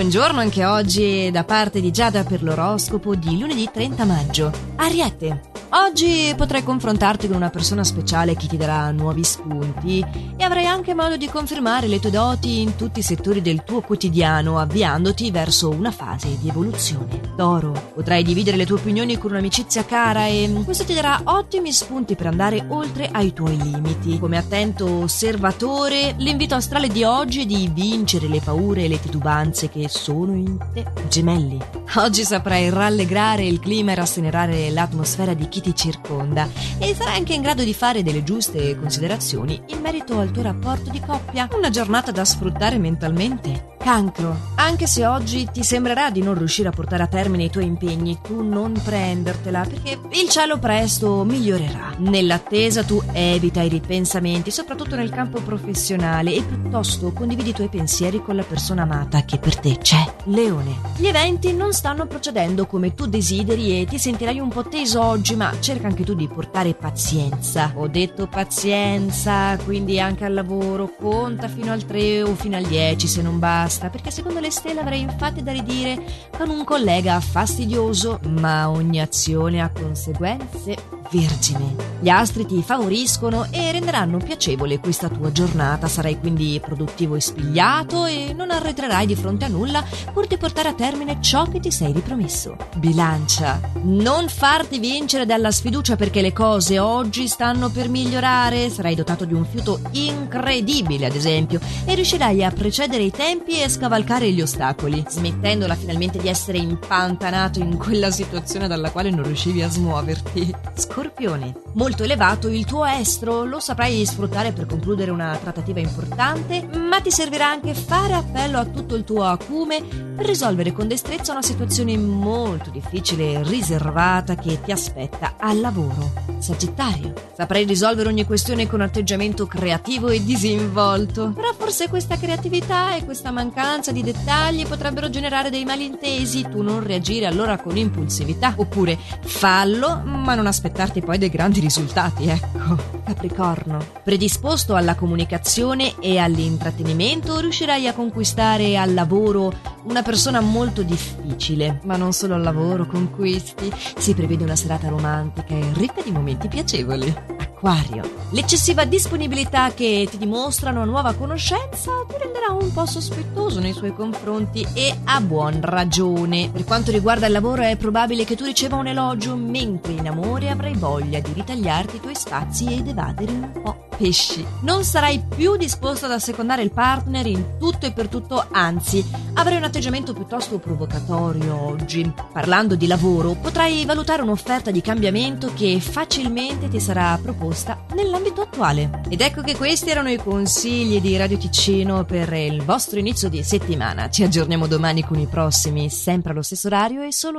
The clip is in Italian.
Buongiorno anche oggi da parte di Giada per l'oroscopo di lunedì 30 maggio. Ariete. Oggi potrai confrontarti con una persona speciale che ti darà nuovi spunti e avrai anche modo di confermare le tue doti in tutti i settori del tuo quotidiano, avviandoti verso una fase di evoluzione. Toro, potrai dividere le tue opinioni con un'amicizia cara e questo ti darà ottimi spunti per andare oltre ai tuoi limiti. Come attento osservatore, l'invito astrale di oggi è di vincere le paure e le titubanze che sono in te. Gemelli. Oggi saprai rallegrare il clima e rassenerare l'atmosfera di chi ti circonda e sarai anche in grado di fare delle giuste considerazioni in merito al tuo rapporto di coppia. Una giornata da sfruttare mentalmente. Cancro. Anche se oggi ti sembrerà di non riuscire a portare a termine i tuoi impegni, tu non prendertela perché il cielo presto migliorerà. Nell'attesa tu evita i ripensamenti, soprattutto nel campo professionale, e piuttosto condividi i tuoi pensieri con la persona amata che per te c'è. Leone. Gli eventi non stanno procedendo come tu desideri e ti sentirai un po' teso oggi, ma cerca anche tu di portare pazienza. Ho detto pazienza, quindi anche al lavoro conta fino al 3 o fino al 10 se non basta basta, perché secondo le stelle avrei infatti da ridire con un collega fastidioso, ma ogni azione ha conseguenze Vergine. Gli astri ti favoriscono e renderanno piacevole questa tua giornata, sarai quindi produttivo e spigliato e non arretrerai di fronte a nulla pur di portare a termine ciò che ti sei ripromesso. Bilancia. Non farti vincere dalla sfiducia perché le cose oggi stanno per migliorare, sarai dotato di un fiuto incredibile ad esempio e riuscirai a precedere i tempi e scavalcare gli ostacoli, smettendola finalmente di essere impantanato in quella situazione dalla quale non riuscivi a smuoverti. Scorpione. Molto elevato il tuo estro, lo saprai sfruttare per concludere una trattativa importante, ma ti servirà anche fare appello a tutto il tuo acume per risolvere con destrezza una situazione molto difficile e riservata che ti aspetta al lavoro. Sagittario. Saprai risolvere ogni questione con atteggiamento creativo e disinvolto. Però forse questa creatività e questa mancanza di dettagli potrebbero generare dei malintesi. Tu non reagire allora con impulsività. Oppure fallo, ma non aspettarti poi dei grandi risultati, ecco. Capricorno. Predisposto alla comunicazione e all'intrattenimento, riuscirai a conquistare al lavoro una persona molto difficile, ma non solo al lavoro, conquisti. Si prevede una serata romantica e ricca di momenti piacevoli. Acquario. L'eccessiva disponibilità che ti dimostra una nuova conoscenza ti renderà un po' sospettoso nei suoi confronti e a buon ragione. Per quanto riguarda il lavoro è probabile che tu riceva un elogio, mentre in amore avrai voglia di ritagliarti i tuoi spazi ed evadere un po' pesci. Non sarai più disposto ad assecondare il partner in tutto e per tutto, anzi, avrai un atteggiamento piuttosto provocatorio oggi. Parlando di lavoro, potrai valutare un'offerta di cambiamento che facilmente ti sarà proposta nell'ambito attuale. Ed ecco che questi erano i consigli di Radio Ticino per il vostro inizio di settimana. Ci aggiorniamo domani con i prossimi, sempre allo stesso orario e solo